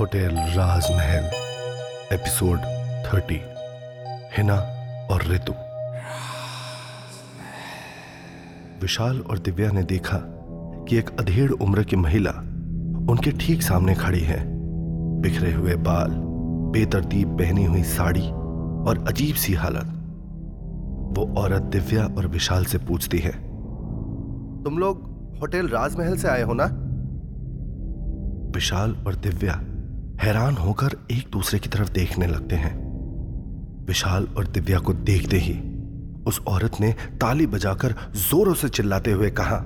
Hotel राजमहल, episode thirty, Hina और ऋतु विशाल और दिव्या ने देखा कि एक अधेड़ उम्र की महिला उनके ठीक सामने खड़ी है। बिखरे हुए बाल, बेतरतीब पहनी हुई साड़ी और अजीब सी हालत। वो औरत दिव्या और विशाल से पूछती है, तुम लोग होटल राजमहल से आए हो ना? विशाल और दिव्या हैरान होकर एक दूसरे की तरफ़ देखने लगते हैं। विशाल और दिव्या को देखते ही उस औरत ने ताली बजाकर जोरों से चिल्लाते हुए कहा,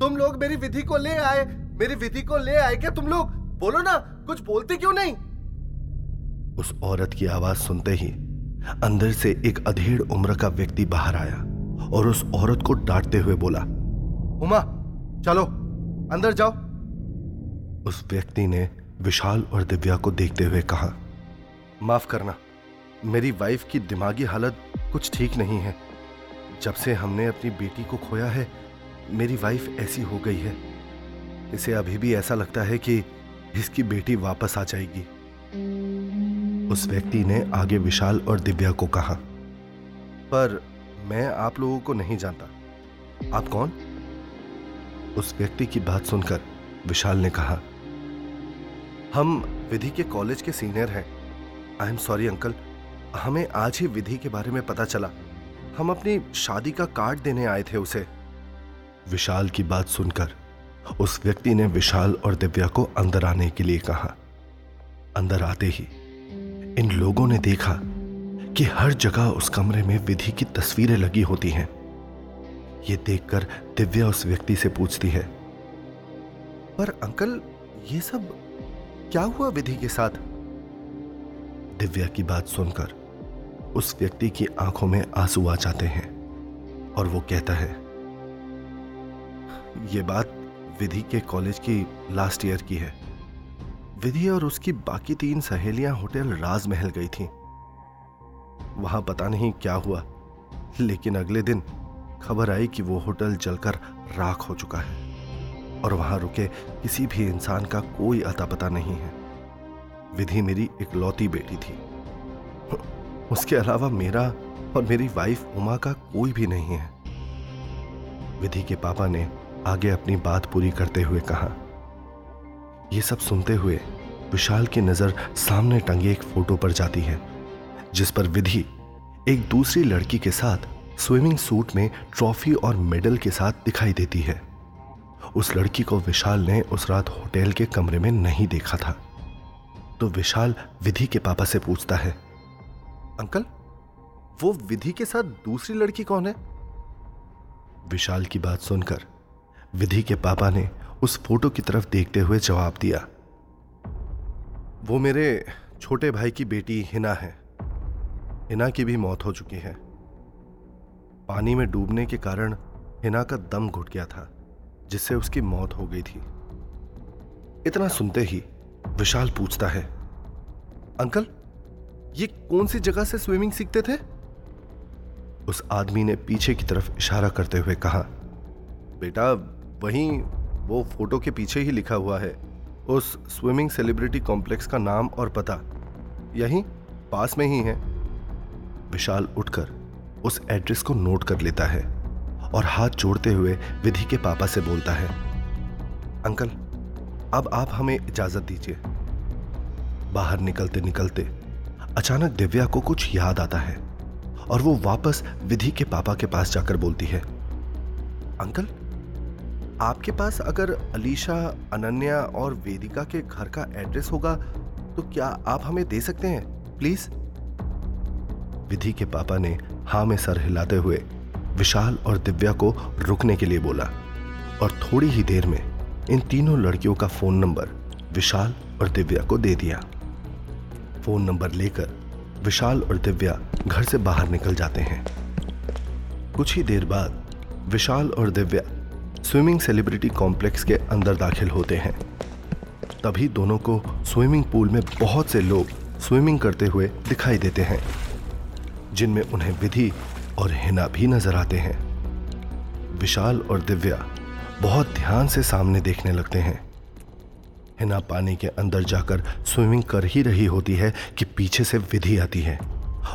तुम लोग मेरी विधि को ले आए, मेरी विधि को ले आए क्या तुम लोग? बोलो ना, कुछ बोलते क्यों नहीं? उस औरत की आवाज़ सुनते ही अंदर से एक अधेड़ उम्र का व्यक्ति बाहर आया और उस औरत को डांटते हुए बोला, उमा, चलो, अंदर जाओ। उस व्यक्ति ने विशाल और दिव्या को देखते हुए कहा, माफ़ करना, मेरी वाइफ की दिमागी हालत कुछ ठीक नहीं है। जब से हमने अपनी बेटी को खोया है, मेरी वाइफ ऐसी हो गई है। इसे अभी भी ऐसा लगता है कि इसकी बेटी वापस आ जाएगी। उस व्यक्ति ने आगे विशाल और दिव्या को कहा, पर मैं आप लोगों को नहीं जानता। आप कौन? उस व्यक्ति की बात सुनकर विशाल ने कहा हम विधि के कॉलेज के सीनियर हैं। I am sorry, uncle. हमें आज ही विधि के बारे में पता चला। हम अपनी शादी का कार्ड देने आए थे उसे। विशाल की बात सुनकर उस व्यक्ति ने विशाल और दिव्या को अंदर आने के लिए कहा। अंदर आते ही इन लोगों ने देखा कि हर जगह उस कमरे में विधि की तस्वीरें लगी होती हैं। ये देखकर दिव्या उस व्यक्ति से पूछती है, पर अंकल, ये सब क्या हुआ विधि के साथ? दिव्या की बात सुनकर उस व्यक्ति की आँखों में आँसू आ जाते हैं और वो कहता है, ये बात विधि के कॉलेज की लास्ट ईयर की है। विधि और उसकी बाकी तीन सहेलियाँ होटल राजमहल गई थीं। वहाँ पता नहीं क्या हुआ, लेकिन अगले दिन खबर आई कि वो होटल जलकर राख हो चुका है। और वहाँ रुके किसी भी इंसान का कोई अता पता नहीं है। विधि मेरी इकलौती बेटी थी। उसके अलावा मेरा और मेरी वाइफ उमा का कोई भी नहीं है। विधि के पापा ने आगे अपनी बात पूरी करते हुए कहा यह सब सुनते हुए विशाल की नज़र सामने टंगे एक फ़ोटो पर जाती है, जिस पर विधि एक दूसरी लड़की के साथ स्विमिंग सूट में ट्रॉफी और मेडल के साथ दिखाई देती है। उस लड़की को विशाल ने उस रात होटल के कमरे में नहीं देखा था। तो विशाल विधि के पापा से पूछता है, अंकल, वो विधि के साथ दूसरी लड़की कौन है? विशाल की बात सुनकर विधि के पापा ने उस फ़ोटो की तरफ़ देखते हुए जवाब दिया, वो मेरे छोटे भाई की बेटी हिना है। हिना की भी मौत हो चुकी है। पानी में डूबने के कारण हिना का दम घुट गया था। जिससे उसकी मौत हो गई थी। इतना सुनते ही विशाल पूछता है, अंकल, ये कौन सी जगह से स्विमिंग सीखते थे? उस आदमी ने पीछे की तरफ़ इशारा करते हुए कहा, बेटा, वहीं वो फ़ोटो के पीछे ही लिखा हुआ है। उस स्विमिंग सेलिब्रिटी कॉम्प्लेक्स का नाम और पता यहीं पास में ही है। विशाल उठकर उस एड्रेस को नोट कर लेता है। और हाथ जोड़ते हुए विधि के पापा से बोलता है, अंकल, अब आप हमें इजाज़त दीजिए। बाहर निकलते निकलते अचानक दिव्या को कुछ याद आता है और वो वापस विधि के पापा के पास जाकर बोलती है, अंकल, आपके पास अगर अलीशा, अनन्या और वेदिका के घर का एड्रेस होगा तो क्या आप हमें दे सकते हैं, प्लीज़? विधि के पापा ने हाँ में सर हिलाते हुए विशाल और दिव्या को रुकने के लिए बोला और थोड़ी ही देर में इन तीनों लड़कियों का फ़ोन नंबर विशाल और दिव्या को दे दिया। फ़ोन नंबर लेकर विशाल और दिव्या घर से बाहर निकल जाते हैं। कुछ ही देर बाद विशाल और दिव्या स्विमिंग सेलिब्रिटी कॉम्प्लेक्स के अंदर दाखिल होते हैं। तभी दोनों को स्विमिंग पूल में बहुत से लोग स्विमिंग करते हुए दिखाई देते हैं, जिनमें उन्हें विधि और हिना भी नज़र आते हैं। विशाल और दिव्या बहुत ध्यान से सामने देखने लगते हैं। हिना पानी के अंदर जाकर स्विमिंग कर ही रही होती है कि पीछे से विधि आती है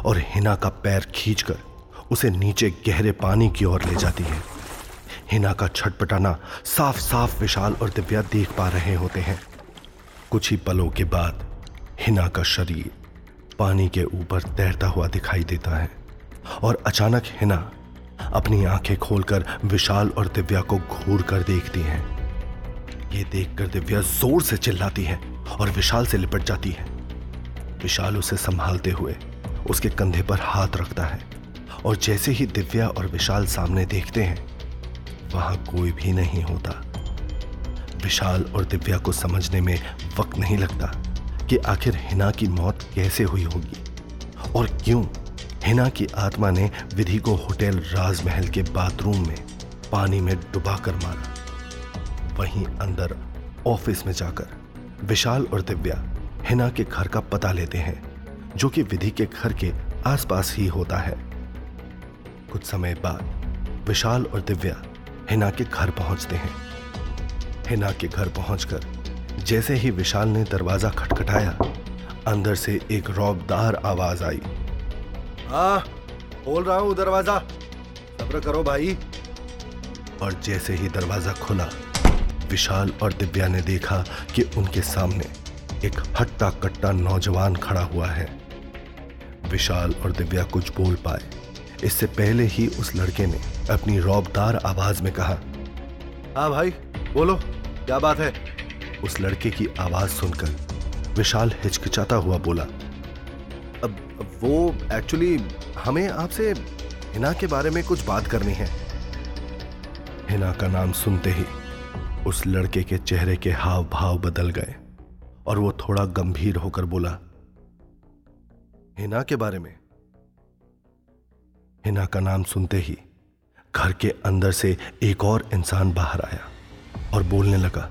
और हिना का पैर खींचकर उसे नीचे गहरे पानी की ओर ले जाती है। हिना का छटपटाना साफ़ साफ़ विशाल और दिव्या देख पा रहे होते हैं। कुछ ही पलों के बाद हिना का शरीर पानी के ऊपर तैरता हुआ दिखाई देता है। और अचानक हिना अपनी आँखें खोलकर विशाल और दिव्या को घूर कर देखती है। ये देखकर दिव्या ज़ोर से चिल्लाती है और विशाल से लिपट जाती है। विशाल उसे संभालते हुए उसके कंधे पर हाथ रखता है और जैसे ही दिव्या और विशाल सामने देखते हैं, वहाँ कोई भी नहीं होता। विशाल और दिव्या को समझने में वक्त नहीं लगता कि आखिर हिना की मौत कैसे हुई होगी और क्यों हिना की आत्मा ने विधि को होटल राजमहल के बाथरूम में पानी में डुबाकर मारा। वहीं अंदर ऑफ़िस में जाकर विशाल और दिव्या हिना के घर का पता लेते हैं, जो कि विधि के घर के आसपास ही होता है। कुछ समय बाद विशाल और दिव्या हिना के घर पहुँचते हैं। हिना के घर पहुंचकर जैसे ही विशाल ने दरवाज़ा खटखटाया, अंदर से एक रौबदार आवाज़ आई। हाँ बोल रहा हूँ दरवाज़ा। सब्र करो भाई। और जैसे ही दरवाज़ा खुला, विशाल और दिव्या ने देखा कि उनके सामने एक हट्टा कट्टा नौजवान खड़ा हुआ है। विशाल और दिव्या कुछ बोल पाए। इससे पहले ही उस लड़के ने अपनी रौबदार आवाज़ में कहा हाँ भाई, बोलो, क्या बात है? उस लड़के की आवाज़ सुनकर विशाल हिचकिचाता हुआ बोला अब वो एक्चुअली हमें आपसे हिना के बारे में कुछ बात करनी है। हिना का नाम सुनते ही उस लड़के के चेहरे के हाव भाव बदल गए और वो थोड़ा गंभीर होकर बोला, हिना के बारे में? हिना का नाम सुनते ही घर के अंदर से एक और इंसान बाहर आया और बोलने लगा,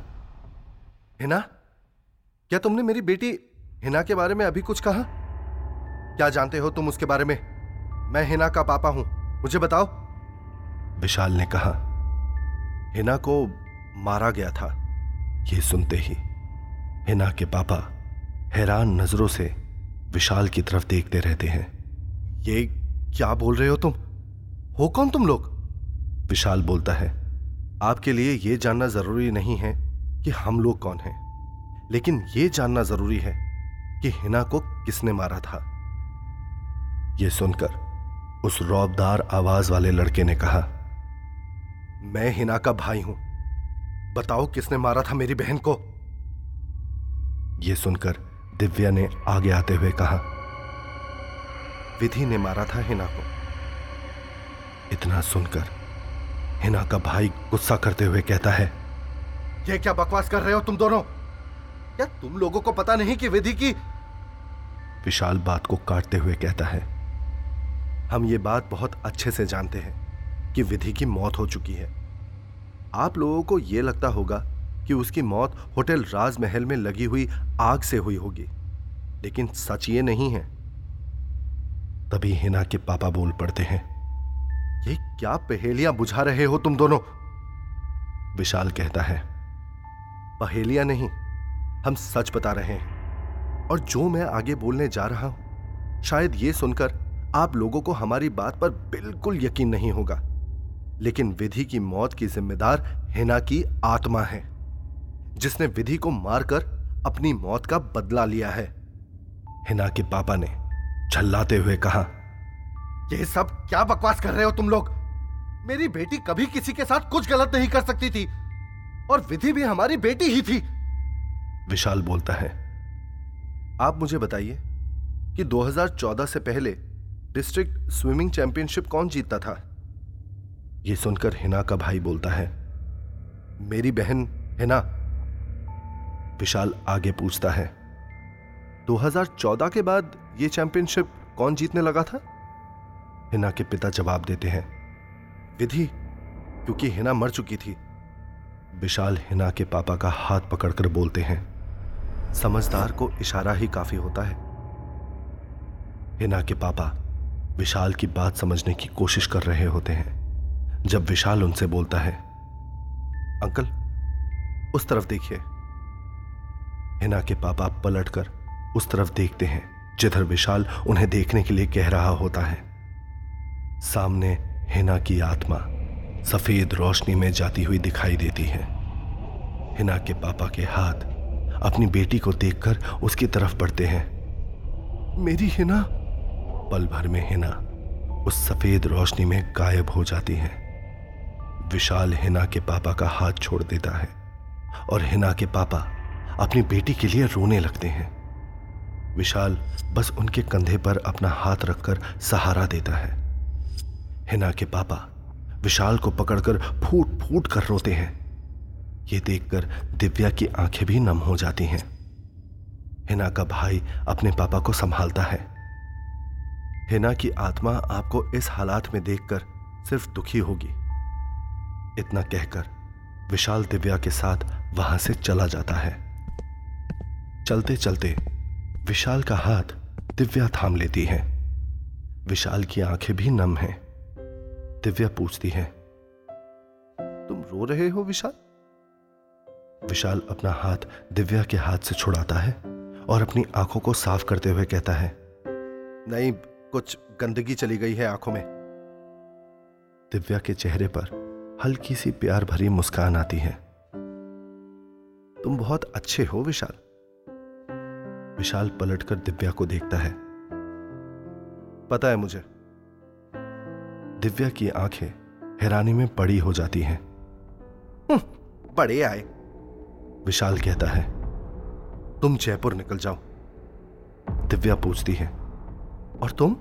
हिना, क्या तुमने मेरी बेटी हिना के बारे में अभी कुछ कहा? क्या जानते हो तुम उसके बारे में? मैं हिना का पापा हूँ। मुझे बताओ। विशाल ने कहा, हिना को मारा गया था। यह सुनते ही हिना के पापा हैरान नज़रों से विशाल की तरफ़ देखते रहते हैं। ये क्या बोल रहे हो तुम? हो कौन तुम लोग? विशाल बोलता है, आपके लिए यह जानना ज़रूरी नहीं है कि हम लोग कौन हैं, लेकिन यह जानना ज़रूरी है कि हिना को किसने मारा था। यह सुनकर उस रौबदार आवाज़ वाले लड़के ने कहा, मैं हिना का भाई हूँ। बताओ किसने मारा था मेरी बहन को? यह सुनकर दिव्या ने आगे आते हुए कहा, विधि ने मारा था हिना को। इतना सुनकर हिना का भाई गुस्सा करते हुए कहता है, ये क्या बकवास कर रहे हो तुम दोनों? क्या तुम लोगों को पता नहीं कि विधि की विशाल बात को काटते हुए कहता है हम ये बात बहुत अच्छे से जानते हैं कि विधि की मौत हो चुकी है। आप लोगों को यह लगता होगा कि उसकी मौत होटल राजमहल में लगी हुई आग से हुई होगी, लेकिन सच ये नहीं है। तभी हिना के पापा बोल पड़ते हैं, ये क्या पहेलियाँ बुझा रहे हो तुम दोनों? विशाल कहता है, पहेलियाँ नहीं, हम सच बता रहे हैं। और जो मैं आगे बोलने जा रहा हूँ, शायद ये सुनकर आप लोगों को हमारी बात पर बिल्कुल यकीन नहीं होगा। लेकिन विधि की मौत की जिम्मेदार हिना की आत्मा है, जिसने विधि को मारकर अपनी मौत का बदला लिया है। हिना के पापा ने झल्लाते हुए कहा यह सब क्या बकवास कर रहे हो तुम लोग? मेरी बेटी कभी किसी के साथ कुछ गलत नहीं कर सकती थी, और विधि भी हमारी बेटी ही थी। विशाल बोलता है, आप मुझे बताइए कि 2014 से पहले डिस्ट्रिक्ट स्विमिंग चैंपियनशिप कौन जीतता था? यह सुनकर हिना का भाई बोलता है, मेरी बहन, हिना। विशाल आगे पूछता है 2014 के बाद यह चैंपियनशिप कौन जीतने लगा था? हिना के पिता जवाब देते हैं, विधि, क्योंकि हिना मर चुकी थी। विशाल हिना के पापा का हाथ पकड़कर बोलते हैं, समझदार को इशारा ही काफ़ी होता है। हिना के पापा विशाल की बात समझने की कोशिश कर रहे होते हैं। जब विशाल उनसे बोलता है, अंकल, उस तरफ़ देखिए। हिना के पापा पलटकर उस तरफ़ देखते हैं, जिधर विशाल उन्हें देखने के लिए कह रहा होता है। सामने हिना की आत्मा सफ़ेद रोशनी में जाती हुई दिखाई देती है। हिना के पापा के हाथ अपनी बेटी को देखकर उसकी तरफ़ बढ़ते हैं। मेरी हिना पल भर में हिना उस सफ़ेद रोशनी में गायब हो जाती है। विशाल हिना के पापा का हाथ छोड़ देता है और हिना के पापा अपनी बेटी के लिए रोने लगते हैं। विशाल बस उनके कंधे पर अपना हाथ रखकर सहारा देता है। हिना के पापा विशाल को पकड़कर फूट फूट कर रोते हैं। ये देखकर दिव्या की आँखें भी नम हो जाती हैं। हिना का भाई अपने पापा को संभालता है। हिना की आत्मा आपको इस हालात में देखकर सिर्फ़ दुखी होगी। इतना कहकर विशाल दिव्या के साथ वहाँ से चला जाता है। चलते चलते विशाल का हाथ दिव्या थाम लेती है। विशाल की आँखें भी नम हैं। दिव्या पूछती है, तुम रो रहे हो विशाल? विशाल अपना हाथ दिव्या के हाथ से छुड़ाता है और अपनी आँखों को साफ़ करते हुए कहता है, नहीं कुछ गंदगी चली गई है आँखों में। दिव्या के चेहरे पर हल्की सी प्यार भरी मुस्कान आती है। तुम बहुत अच्छे हो विशाल। विशाल पलटकर दिव्या को देखता है। पता है मुझे। दिव्या की आँखें हैरानी में बड़ी हो जाती हैं। हम्म, बड़े आए। विशाल कहता है तुम जयपुर निकल जाओ। दिव्या पूछती है और तुम?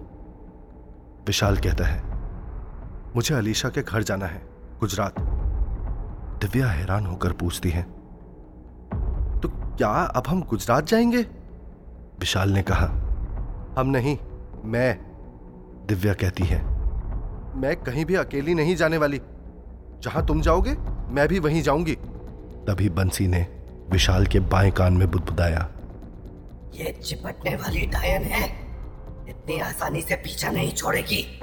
विशाल कहता है, मुझे अलीशा के घर जाना है गुजरात दिव्या हैरान होकर पूछती है तो क्या अब हम गुजरात जाएँगे? विशाल ने कहा, हम नहीं, मैं। दिव्या कहती है, मैं कहीं भी अकेली नहीं जाने वाली। जहाँ तुम जाओगे, मैं भी वहीं जाऊँगी। तभी बंसी ने विशाल के बाएँ कान में बुदबुदाया, ये चिपटने वाली डायन है। इतनी आसानी से पीछा नहीं छोड़ेगी।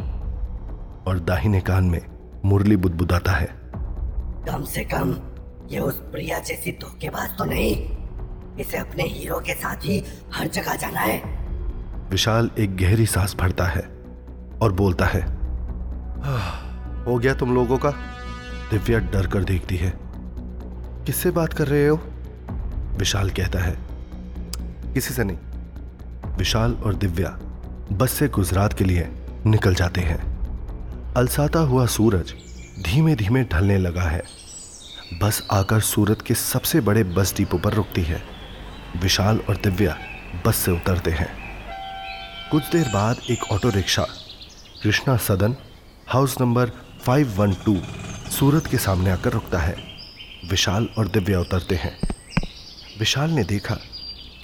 और दाहिने कान में मुरली बुदबुदाता है। कम से कम ये उस प्रिया जैसी धोखेबाज तो नहीं। इसे अपने हीरो के साथ ही हर जगह जाना है। विशाल एक गहरी सांस भरता है और बोलता है हो गया तुम लोगों का? दिव्या डर कर देखती है। किससे बात कर रहे हो? विशाल कहता है। किसी से नहीं। विशाल और दिव्या बस से गुजरात के लिए निकल जाते हैं। अलसाता हुआ सूरज धीमे धीमे ढलने लगा है। बस आकर सूरत के सबसे बड़े बस डिपो पर रुकती है। विशाल और दिव्या बस से उतरते हैं। कुछ देर बाद एक ऑटो रिक्शा, कृष्णा सदन, हाउस नंबर 512 सूरत के सामने आकर रुकता है। विशाल और दिव्या उतरते हैं। विशाल ने देखा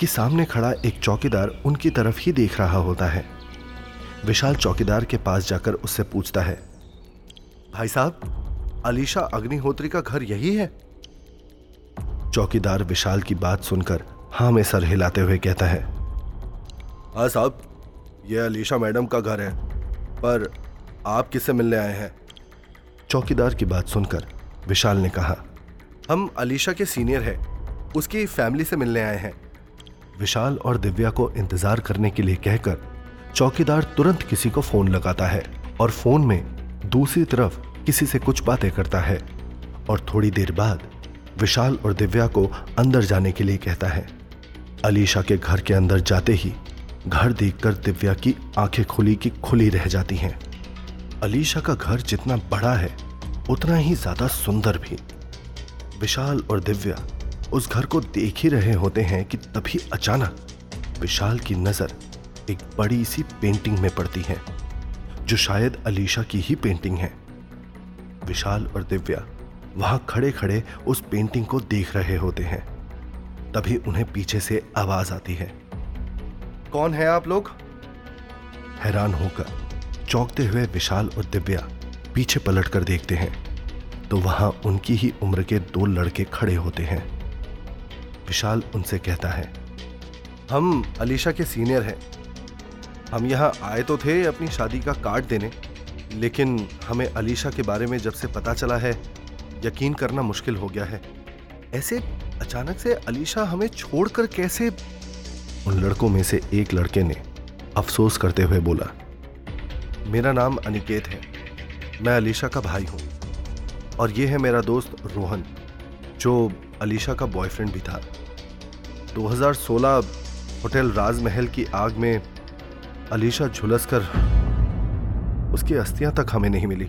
कि सामने खड़ा एक चौकीदार उनकी तरफ़ ही देख रहा होता है। विशाल चौकीदार के पास जाकर उससे पूछता है, भाई साहब, अलीशा अग्निहोत्री का घर यही है? चौकीदार विशाल की बात सुनकर हाँ में सर हिलाते हुए कहता है हाँ साहब यह अलीशा मैडम का घर है, पर आप किससे मिलने आए हैं? चौकीदार की बात सुनकर विशाल ने कहा, हम अलीशा के सीनियर हैं, उसकी फैमिली से मिलने आए हैं। विशाल और दिव्या को इंतज़ार करने के लिए कहकर चौकीदार तुरंत किसी को फ़ोन लगाता है और फ़ोन में दूसरी तरफ़ किसी से कुछ बातें करता है और थोड़ी देर बाद विशाल और दिव्या को अंदर जाने के लिए कहता है। अलीशा के घर के अंदर जाते ही घर देखकर दिव्या की आँखें खुली की खुली रह जाती हैं। अलीशा का घर जितना बड़ा है, उतना ही ज़्यादा सुंदर भी। विशाल और दिव्या उस घर को देख ही रहे होते हैं कि तभी अचानक विशाल की नज़र एक बड़ी सी पेंटिंग में पड़ती है, जो शायद अलीशा की ही पेंटिंग है। विशाल और दिव्या वहाँ खड़े खड़े उस पेंटिंग को देख रहे होते हैं। तभी उन्हें पीछे से आवाज़ आती है। कौन है आप लोग? हैरान होकर चौंकते हुए विशाल और दिव्या पीछे पलट कर देखते हैं तो वहाँ उनकी ही उम्र के दो लड़के खड़े होते हैं। विशाल उनसे कहता है, हम अलीशा के सीनियर हैं। हम यहाँ आए तो थे अपनी शादी का कार्ड देने, लेकिन हमें अलीशा के बारे में जब से पता चला है, यकीन करना मुश्किल हो गया है। ऐसे अचानक से अलीशा हमें छोड़कर कैसे? उन लड़कों में से एक लड़के ने अफसोस करते हुए बोला, मेरा नाम अनिकेत है। मैं अलीशा का भाई हूँ और ये है मेरा दोस्त रोहन, जो अलीशा का बॉयफ्रेंड भी था। 2016 होटल राजमहल की आग में अलीशा झुलस कर उसकी अस्थियाँ तक हमें नहीं मिली।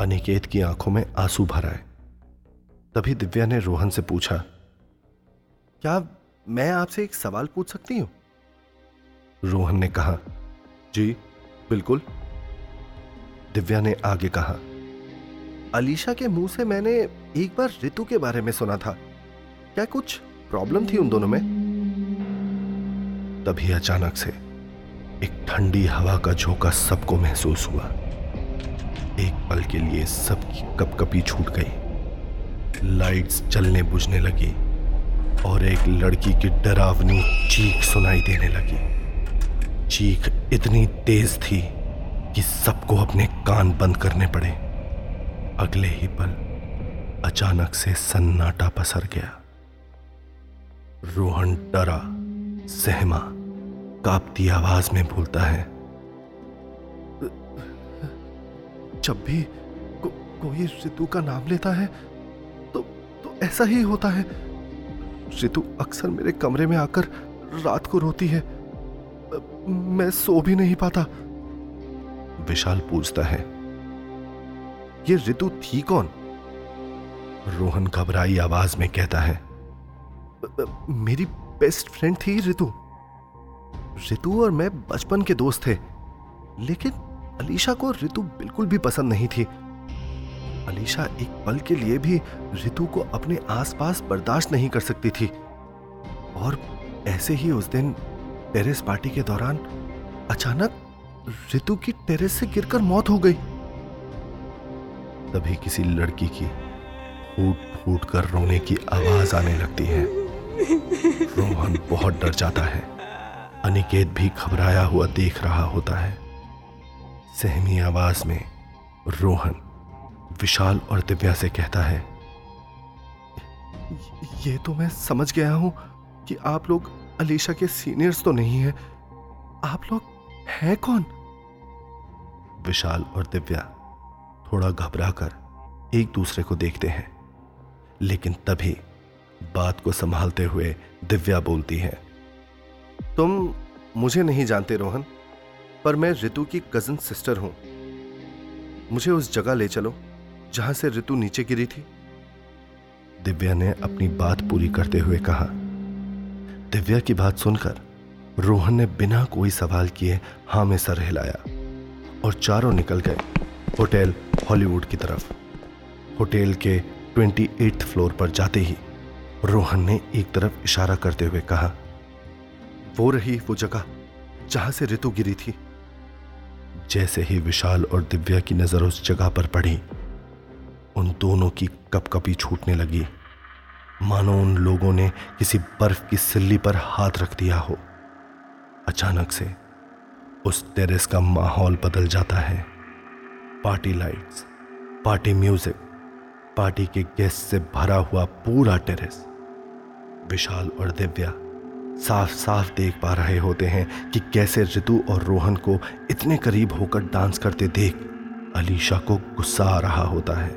अनिकेत की आँखों में आँसू भर आए। तभी दिव्या ने रोहन से पूछा, क्या मैं आपसे एक सवाल पूछ सकती हूँ? रोहन ने कहा, जी, बिल्कुल। दिव्या ने आगे कहा, अलीशा के मुँह से मैंने एक बार ऋतु के बारे में सुना था। क्या कुछ प्रॉब्लम थी उन दोनों में? तभी अचानक से एक ठंडी हवा का झोंका सबको महसूस हुआ। एक पल के लिए सबकी कपकपी छूट गई। लाइट्स जलने बुझने लगी और एक लड़की की डरावनी चीख सुनाई देने लगी। चीख इतनी तेज थी कि सबको अपने कान बंद करने पड़े। अगले ही पल अचानक से सन्नाटा पसर गया। रोहन डरा। सहमा कांपती आवाज़ में बोलता है। जब भी को, कोई ऋतु का नाम लेता है तो तो ऐसा ही होता है। ऋतु अक्सर मेरे कमरे में आकर रात को रोती है। मैं सो भी नहीं पाता। विशाल पूछता है ये ऋतु थी कौन? रोहन घबराई आवाज़ में कहता है मेरी बेस्ट फ्रेंड थी रितु। ऋतु और मैं बचपन के दोस्त थे, लेकिन अलीशा को रितु बिल्कुल भी पसंद नहीं थी। अलीशा एक पल के लिए भी ऋतु को अपने आसपास बर्दाश्त नहीं कर सकती थी। और ऐसे ही उस दिन टेरेस पार्टी के दौरान अचानक ऋतु की टेरेस से गिरकर मौत हो गई। तभी किसी लड़की की फूट फूट कर रोने की आवाज़ आने लगती है। रोहन बहुत डर जाता है। अनिकेत भी घबराया हुआ देख रहा होता है। सहमी आवाज़ में रोहन विशाल और दिव्या से कहता है, ये तो मैं समझ गया हूँ कि आप लोग अलीशा के सीनियर्स तो नहीं हैं। आप लोग हैं कौन? विशाल और दिव्या थोड़ा घबरा कर एक दूसरे को देखते हैं, लेकिन तभी बात को संभालते हुए दिव्या बोलती है, तुम मुझे नहीं जानते, रोहन, पर मैं ऋतु की कज़न सिस्टर हूँ। मुझे उस जगह ले चलो, जहाँ से ऋतु नीचे गिरी थी। दिव्या ने अपनी बात पूरी करते हुए कहा। दिव्या की बात सुनकर रोहन ने बिना कोई सवाल किए हाँ में सर हिलाया और चारों निकल गए होटल हॉलीवुड की तरफ़। होटल के ट्वेंटी फ्लोर पर जाते ही रोहन ने एक तरफ़ इशारा करते हुए कहा, वो रही वो जगह जहाँ से ऋतु गिरी थी। जैसे ही विशाल और दिव्या की नज़र उस जगह पर पड़ी, उन दोनों की कपकपी छूटने लगी। मानो उन लोगों ने किसी बर्फ़ की सिल्ली पर हाथ रख दिया हो। अचानक से उस टेरेस का माहौल बदल जाता है। Party lights, party music, party के गेस्ट से भरा हुआ पूरा टेरेस। विशाल और दिव्या साफ़ साफ़ देख पा रहे होते हैं कि कैसे ऋतु और रोहन को इतने करीब होकर डांस करते देख अलीशा को गुस्सा आ रहा होता है।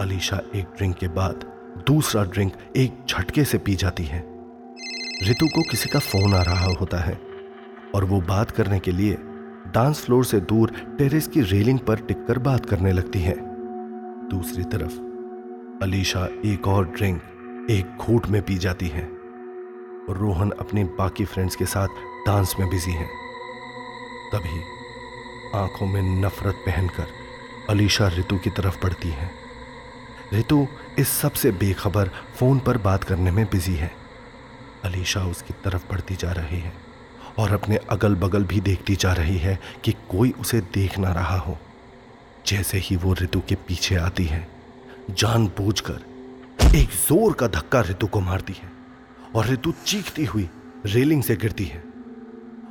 अलीशा एक ड्रिंक के बाद दूसरा ड्रिंक एक झटके से पी जाती है। ऋतु को किसी का फ़ोन आ रहा होता है और वो बात करने के लिए डांस फ्लोर से दूर टेरेस की रेलिंग पर टिककर बात करने लगती है। दूसरी तरफ़ अलीशा एक और ड्रिंक एक घूट में पी जाती है। रोहन अपने बाकी फ्रेंड्स के साथ डांस में बिज़ी है। तभी आँखों में नफरत पहनकर अलीशा ऋतु की तरफ़ बढ़ती है। ऋतु इस सबसे बेखबर फ़ोन पर बात करने में बिज़ी है। अलीशा उसकी तरफ़ बढ़ती जा रही है और अपने अगल बगल भी देखती जा रही है कि कोई उसे देख ना रहा हो। जैसे ही वो ऋतु के पीछे आती है, जानबूझकर एक ज़ोर का धक्का ऋतु को मारती है और ऋतु चीखती हुई रेलिंग से गिरती है।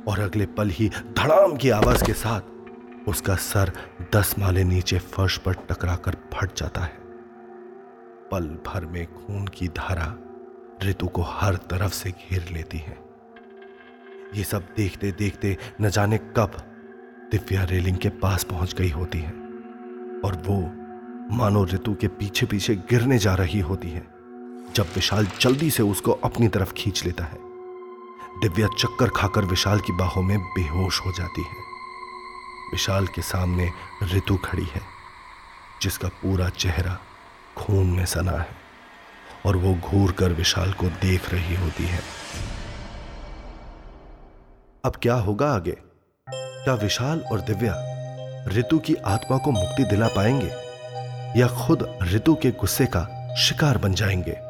और अगले पल ही धड़ाम की आवाज़ के साथ उसका सर दस माले नीचे फर्श पर टकराकर फट जाता है। पल भर में खून की धारा ऋतु को हर तरफ़ से घेर लेती है। ये सब देखते देखते न जाने कब दिव्या रेलिंग के पास पहुँच गई होती है और वो मानो ऋतु के पीछे पीछे गिरने जा रही होती है, जब विशाल जल्दी से उसको अपनी तरफ़ खींच लेता है। दिव्या चक्कर खाकर विशाल की बाहों में बेहोश हो जाती है। विशाल के सामने ऋतु खड़ी है, जिसका पूरा चेहरा खून में सना है, और वो घूर कर विशाल को देख रही होती है। अब क्या होगा आगे? क्या विशाल और दिव्या ऋतु की आत्मा को मुक्ति दिला पाएँगे? या खुद ऋतु के गुस्से का शिकार बन जाएँगे।